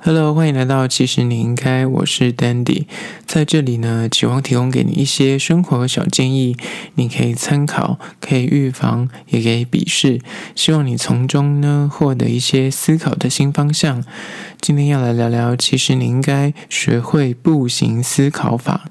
Hello，欢迎来到其实你应该，我是 Dandy，在这里呢，希望提供给你一些生活小建议，你可以参考，可以预防，也可以鄙视，希望你从中呢获得一些思考的新方向。今天要来聊聊，其实你应该学会步行思考法。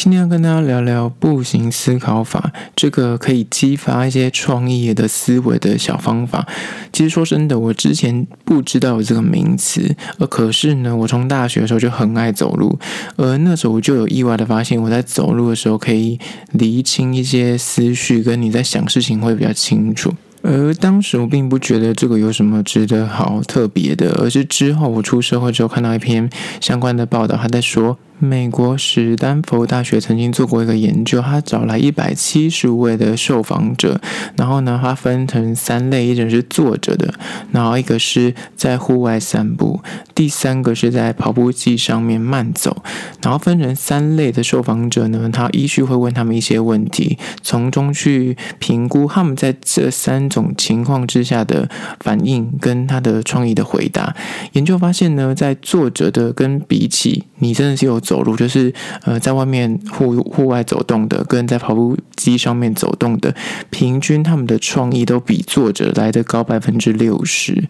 今天要跟大家聊聊步行思考法，这个可以激发一些创意的思维的小方法。其实说真的，我之前不知道有这个名词，而可是呢，我从大学的时候就很爱走路，而那时候我就有意外的发现，我在走路的时候可以厘清一些思绪，跟你在想事情会比较清楚。而当时我并不觉得这个有什么值得好特别的，而是之后我出社会之后看到一篇相关的报道，他在说。美国史丹佛大学曾经做过一个研究，他找来一百七十位的受访者，然后呢，他分成三类，一种是坐着的，然后一个是在户外散步，第三个是在跑步机上面慢走，然后分成三类的受访者呢，他依序会问他们一些问题，从中去评估他们在这三种情况之下的反应跟他的创意的回答。研究发现呢，在坐着的跟比起，你真的是有。走路就是呃，在外面户户外走动的，跟在跑步机上面走动的，平均他们的创意都比坐着来得高百分之六十。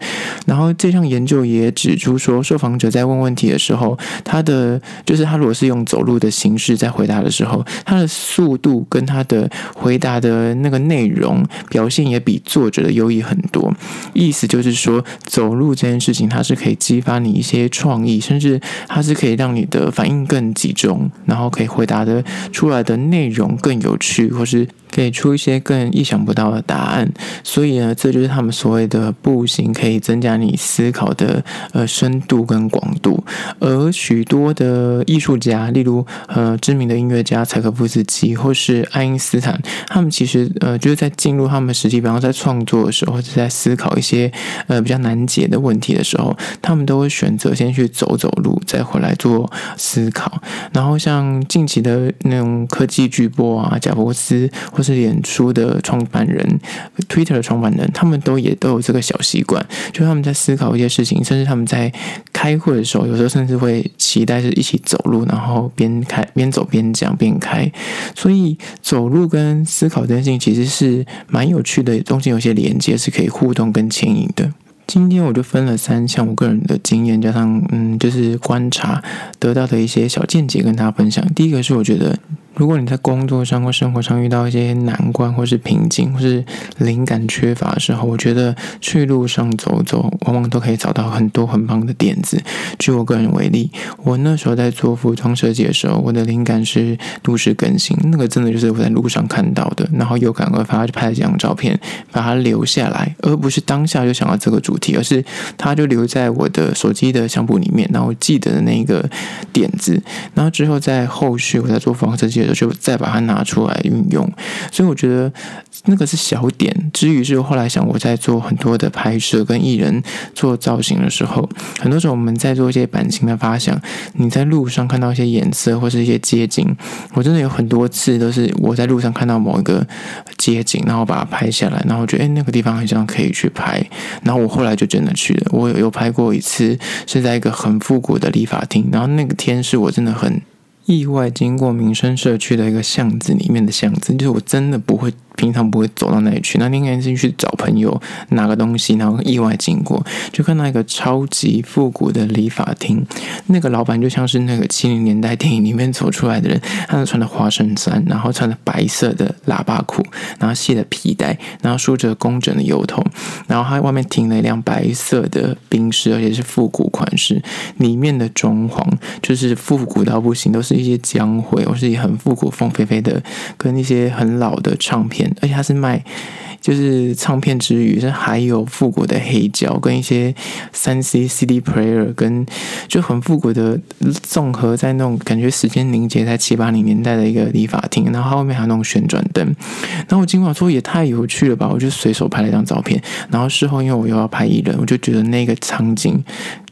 然后这项研究也指出说，受访者在问问题的时候，他的就是他如果是用走路的形式在回答的时候，他的速度跟他的回答的那个内容表现也比坐着的优异很多。意思就是说，走路这件事情，它是可以激发你一些创意，甚至它是可以让你的反应。更集中，然后可以回答的出来的内容更有趣，或是。给出一些更意想不到的答案，所以呢，这就是他们所谓的步行可以增加你思考的呃深度跟广度。而许多的艺术家，例如呃知名的音乐家柴可夫斯基或是爱因斯坦，他们其实呃就是在进入他们实际，比方在创作的时候，或者在思考一些呃比较难解的问题的时候，他们都会选择先去走走路，再回来做思考。然后像近期的那种科技巨擘啊，贾伯斯。或是脸书的创办人、Twitter 的创办人，他们都也都有这个小习惯，就他们在思考一些事情，甚至他们在开会的时候，有时候甚至会期待是一起走路，然后边开边走边讲边开。所以走路跟思考这件事情其实是蛮有趣的，中间有些连接是可以互动跟牵引的。今天我就分了三项我个人的经验，加上嗯，就是观察得到的一些小见解跟大家分享。第一个是我觉得。如果你在工作上或生活上遇到一些难关，或是瓶颈，或是灵感缺乏的时候，我觉得去路上走走，往往都可以找到很多很棒的点子。据我个人为例，我那时候在做服装设计的时候，我的灵感是都市更新，那个真的就是我在路上看到的，然后有感而发，就拍了几张照片，把它留下来，而不是当下就想到这个主题，而是它就留在我的手机的相簿里面，然后记得的那个点子，然后之后在后续我在做服装设计。就再把它拿出来运用，所以我觉得那个是小点。至于是后来想，我在做很多的拍摄跟艺人做造型的时候，很多时候我们在做一些版型的发想，你在路上看到一些颜色或是一些街景，我真的有很多次都是我在路上看到某一个街景，然后把它拍下来，然后我觉得诶，那个地方好像可以去拍，然后我后来就真的去了。我有拍过一次是在一个很复古的理发厅，然后那个天是我真的很。意外经过民生社区的一个巷子里面的巷子，就是我真的不会。平常不会走到那里去，那你应该是去找朋友拿个东西，然后意外经过，就看到一个超级复古的理发厅。那个老板就像是那个七零年代电影里面走出来的人，他是穿的花衬衫，然后穿的白色的喇叭裤，然后系的皮带，然后梳着工整的油头，然后他外面停了一辆白色的宾士，而且是复古款式，里面的装潢就是复古到不行，都是一些浆灰，或是一些很复古凤飞飞的，跟一些很老的唱片。而且他是卖，就是唱片之余，是还有复古的黑胶跟一些三 C CD player，跟就很复古的综合在那种感觉时间凝结在七八零年代的一个理发厅，然后后面还有那种旋转灯。然后我今晚说也太有趣了吧，我就随手拍了一张照片。然后事后因为我又要拍艺人，我就觉得那个场景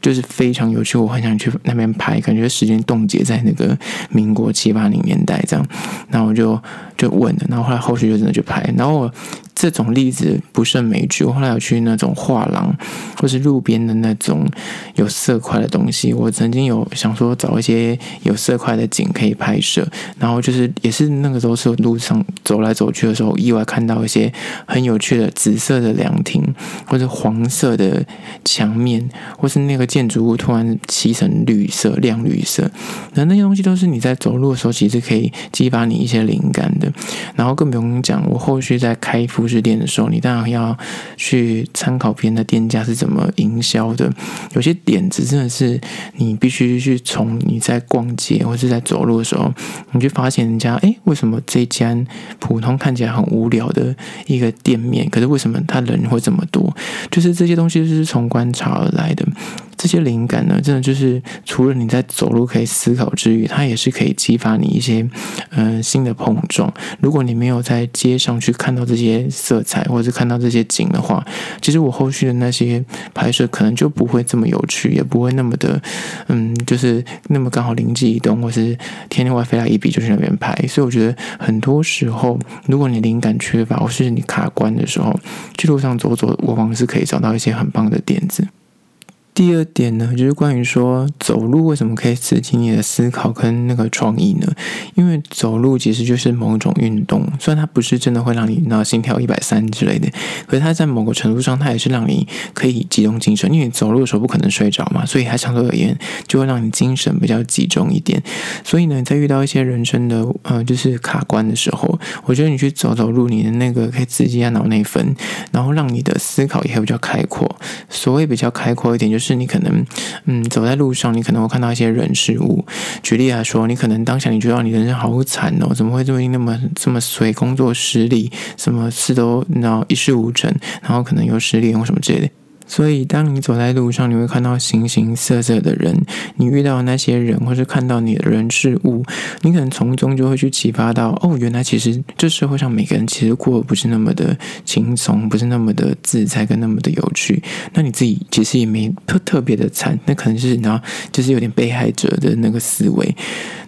就是非常有趣，我很想去那边拍，感觉时间冻结在那个民国七八零年代这样。然后我就就问了，然后后来后续就真的去拍，然后我。这种例子不胜枚举。我后来有去那种画廊，或是路边的那种有色块的东西。我曾经有想说找一些有色块的景可以拍摄，然后就是也是那个时候是路上走来走去的时候，意外看到一些很有趣的紫色的凉亭，或者黄色的墙面，或是那个建筑物突然漆成绿色、亮绿色。那那些东西都是你在走路的时候，其实可以激发你一些灵感的。然后更不用讲，我后续在开服饰店的时候，你当然要去参考别人的店家是怎么营销的。有些点子真的是你必须去从你在逛街或是在走路的时候，你去发现人家，诶，为什么这间普通看起来很无聊的一个店面，可是为什么他人会这么多？就是这些东西是从观察而来的。这些灵感呢，真的就是除了你在走路可以思考之余，它也是可以激发你一些嗯、新的碰撞。如果你没有在街上去看到这些色彩，或者是看到这些景的话，其实我后续的那些拍摄可能就不会这么有趣，也不会那么的嗯，就是那么刚好灵机一动，或是天天外飞来一笔就去那边拍。所以我觉得很多时候，如果你灵感缺乏，或是你卡关的时候，去路上走走，往往是可以找到一些很棒的点子。第二点呢，就是关于说走路为什么可以刺激你的思考跟那个创意呢？因为走路其实就是某种运动，虽然它不是真的会让你那心跳一百三之类的，可是它在某个程度上，它也是让你可以集中精神。因为你走路的时候不可能睡着嘛，所以它相对而言就会让你精神比较集中一点。所以呢，在遇到一些人生的呃就是卡关的时候，我觉得你去走走路，你的那个可以刺激一下脑内分，然后让你的思考也会比较开阔。所谓比较开阔一点，就是。是你可能，嗯，走在路上，你可能会看到一些人事物。举例来说，你可能当下你觉得你人生好惨哦，怎么会这么那么这么随，工作失利，什么事都然后一事无成，然后可能又失恋或什么之类的。所以，当你走在路上，你会看到形形色色的人，你遇到那些人，或是看到你的人事物，你可能从中就会去启发到，哦，原来其实这社会上每个人其实过得不是那么的轻松，不是那么的自在，跟那么的有趣。那你自己其实也没特特别的惨，那可能是你知道，就是有点被害者的那个思维。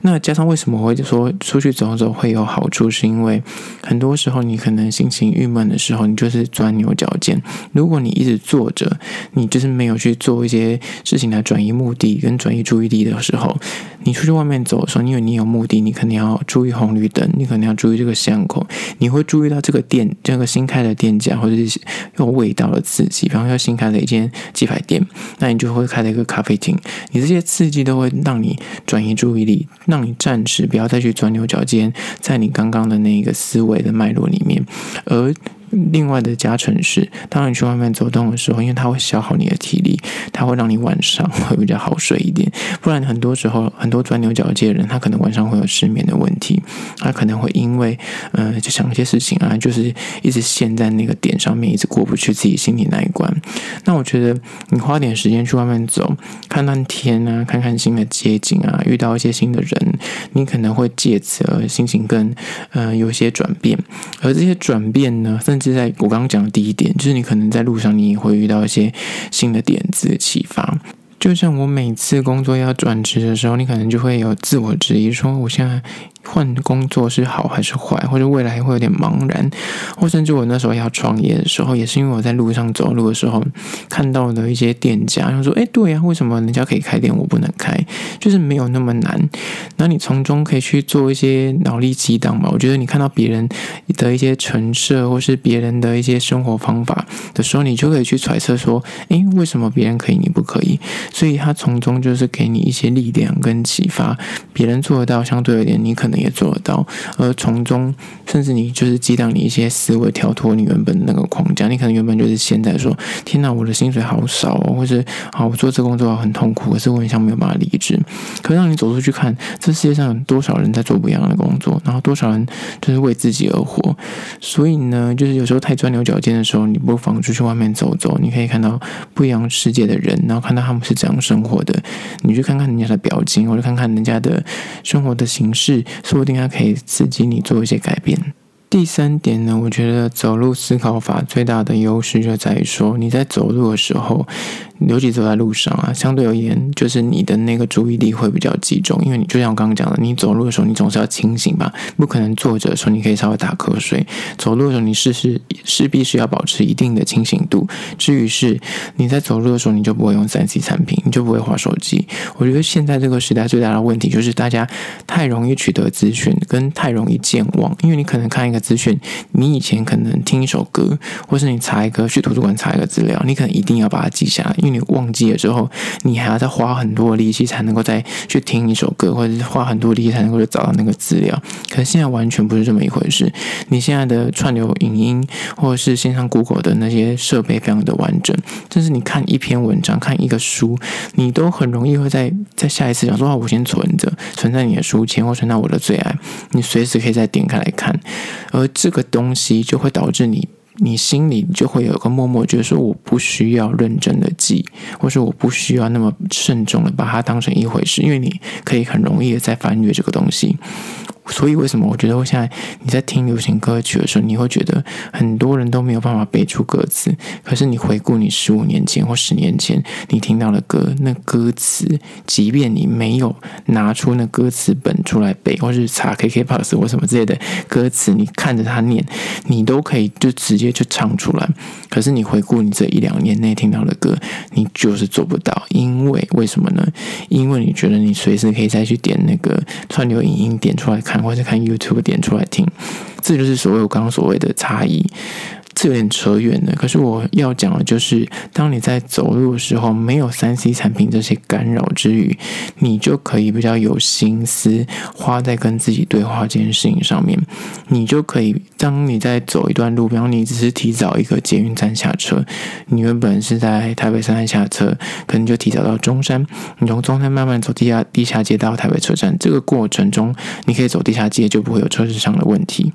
那加上为什么我会说出去走走会有好处，是因为很多时候你可能心情郁闷的时候，你就是钻牛角尖。如果你一直坐着，你就是没有去做一些事情来转移目的跟转移注意力的时候，你出去外面走的时候，因为你有目的，你肯定要注意红绿灯，你可能要注意这个巷口，你会注意到这个店这个新开的店家或者是有味道的刺激，比方说新开了一间鸡排店，那你就会开了一个咖啡厅，你这些刺激都会让你转移注意力。让你暂时不要再去钻牛角尖，在你刚刚的那个思维的脉络里面，而。另外的加成是，当你去外面走动的时候，因为它会消耗你的体力，它会让你晚上会比较好睡一点。不然很多时候，很多钻牛角尖的人，他可能晚上会有失眠的问题，他可能会因为呃，就想一些事情啊，就是一直陷在那个点上面，一直过不去自己心里那一关。那我觉得你花点时间去外面走，看看天啊，看看新的街景啊，遇到一些新的人，你可能会借此而心情更呃有些转变。而这些转变呢，甚是在我刚刚讲的第一点，就是你可能在路上，你也会遇到一些新的点子启发。就像我每次工作要转职的时候，你可能就会有自我质疑，说我现在。换工作是好还是坏，或者未来会有点茫然，或甚至我那时候要创业的时候，也是因为我在路上走路的时候看到的一些店家，然后说：“哎，对呀，为什么人家可以开店，我不能开？就是没有那么难。那你从中可以去做一些脑力激荡吧。我觉得你看到别人的一些陈设，或是别人的一些生活方法的时候，你就可以去揣测说：哎，为什么别人可以，你不可以？所以他从中就是给你一些力量跟启发。别人做得到，相对而言，你可能。也做得到，而从中甚至你就是激荡你一些思维，跳脱你原本的那个框架。你可能原本就是现在说：“天哪，我的薪水好少哦，或是啊，我做这工作很痛苦，可是我很想没有办法离职。”可让你走出去看，这世界上有多少人在做不一样的工作，然后多少人就是为自己而活。所以呢，就是有时候太钻牛角尖的时候，你不妨出去外面走走，你可以看到不一样世界的人，然后看到他们是怎样生活的。你去看看人家的表情，或者看看人家的生活的形式。说不定它可以刺激你做一些改变。第三点呢，我觉得走路思考法最大的优势就在于说，你在走路的时候，尤其走在路上啊，相对而言，就是你的那个注意力会比较集中，因为你就像我刚刚讲的，你走路的时候，你总是要清醒吧，不可能坐着的时候你可以稍微打瞌睡。走路的时候，你势是势必是要保持一定的清醒度。至于是你在走路的时候，你就不会用三 C 产品，你就不会划手机。我觉得现在这个时代最大的问题就是大家太容易取得资讯，跟太容易健忘。因为你可能看一个资讯，你以前可能听一首歌，或是你查一个去图书馆查一个资料，你可能一定要把它记下来，因你忘记了之后，你还要再花很多力气才能够再去听一首歌，或者是花很多力气才能够找到那个资料。可是现在完全不是这么一回事。你现在的串流影音，或者是线上 Google 的那些设备非常的完整，就是你看一篇文章、看一个书，你都很容易会在在下一次想说啊，我先存着，存在你的书签，或存到我的最爱，你随时可以再点开来看。而这个东西就会导致你。你心里就会有个默默觉得说，我不需要认真的记，或者我不需要那么慎重的把它当成一回事，因为你可以很容易的再翻阅这个东西。所以为什么我觉得我现在你在听流行歌曲的时候，你会觉得很多人都没有办法背出歌词，可是你回顾你十五年前或十年前你听到的歌，那歌词，即便你没有拿出那歌词本出来背，或是查 KKBOX 或什么之类的歌词，你看着它念，你都可以就直接就唱出来。可是你回顾你这一两年内听到的歌，你就是做不到，因为为什么呢？因为你觉得你随时可以再去点那个串流影音点出来看。或者看 YouTube 点出来听，这就是所谓我刚刚所谓的差异。这有点扯远了，可是我要讲的就是，当你在走路的时候，没有三 C 产品这些干扰之余，你就可以比较有心思花在跟自己对话这件事情上面。你就可以，当你在走一段路，比方你只是提早一个捷运站下车，你原本是在台北车站下车，可能就提早到中山，你从中山慢慢走地下地下街到台北车站，这个过程中，你可以走地下街，就不会有车子上的问题。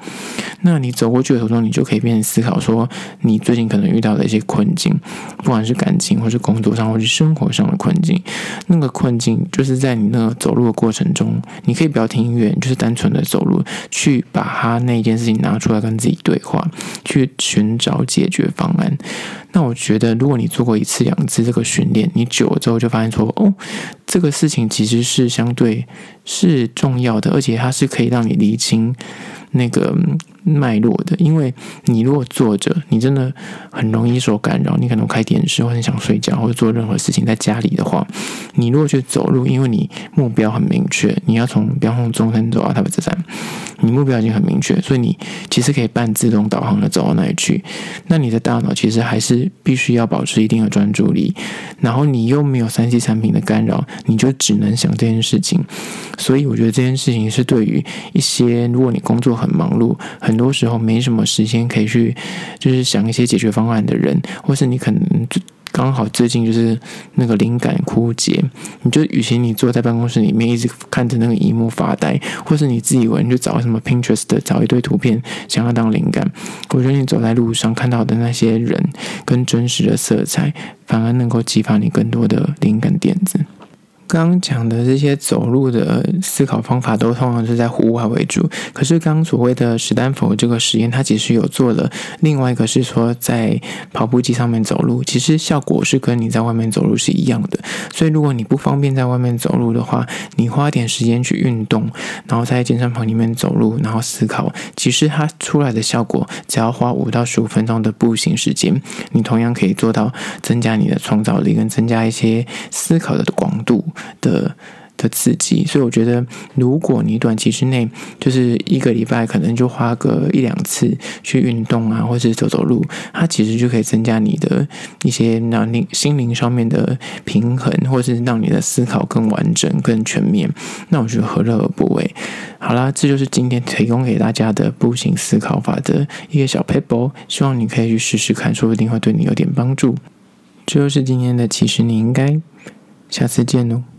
那你走过去的途中，你就可以变成思考说。你最近可能遇到的一些困境，不管是感情，或是工作上，或是生活上的困境，那个困境就是在你那个走路的过程中，你可以不要听音乐，就是单纯的走路，去把他那件事情拿出来要跟自己对话，去寻找解决方案。那我觉得，如果你做过一次、两次这个训练，你久了之后就发现说，哦，这个事情其实是相对是重要的，而且它是可以让你厘清那个。脉络的，因为你如果坐着，你真的很容易受干扰。你可能开电视，或者想睡觉，或者做任何事情，在家里的话，你如果去走路，因为你目标很明确，你要从，比方从中山走到台北车站，你目标已经很明确，所以你其实可以半自动导航的走到那里去。那你的大脑其实还是必须要保持一定的专注力，然后你又没有三 C 产品的干扰，你就只能想这件事情。所以我觉得这件事情是对于一些如果你工作很忙碌，很多时候没什么时间可以去，就是想一些解决方案的人，或是你可能就刚好最近就是那个灵感枯竭，你就与其你坐在办公室里面一直看着那个荧幕发呆，或是你自以为你就找什么 Pinterest 的找一堆图片想要当灵感，我觉得你走在路上看到的那些人跟真实的色彩，反而能够激发你更多的灵感点子。刚讲的这些走路的思考方法，都通常是在户外为主。可是刚所谓的史丹佛这个实验，它其实有做了另外一个，是说在跑步机上面走路，其实效果是跟你在外面走路是一样的。所以如果你不方便在外面走路的话，你花点时间去运动，然后在健身房里面走路，然后思考，其实它出来的效果，只要花五到十五分钟的步行时间，你同样可以做到增加你的创造力，跟增加一些思考的广度。的的刺激，所以我觉得，如果你短期之内就是一个礼拜，可能就花个一两次去运动啊，或者是走走路，它其实就可以增加你的一些让你心灵上面的平衡，或是让你的思考更完整、更全面。那我觉得何乐而不为？好啦，这就是今天提供给大家的步行思考法的一个小 paper，，希望你可以去试试看，说不定会对你有点帮助。这就是今天的，其实你应该。下次见喽。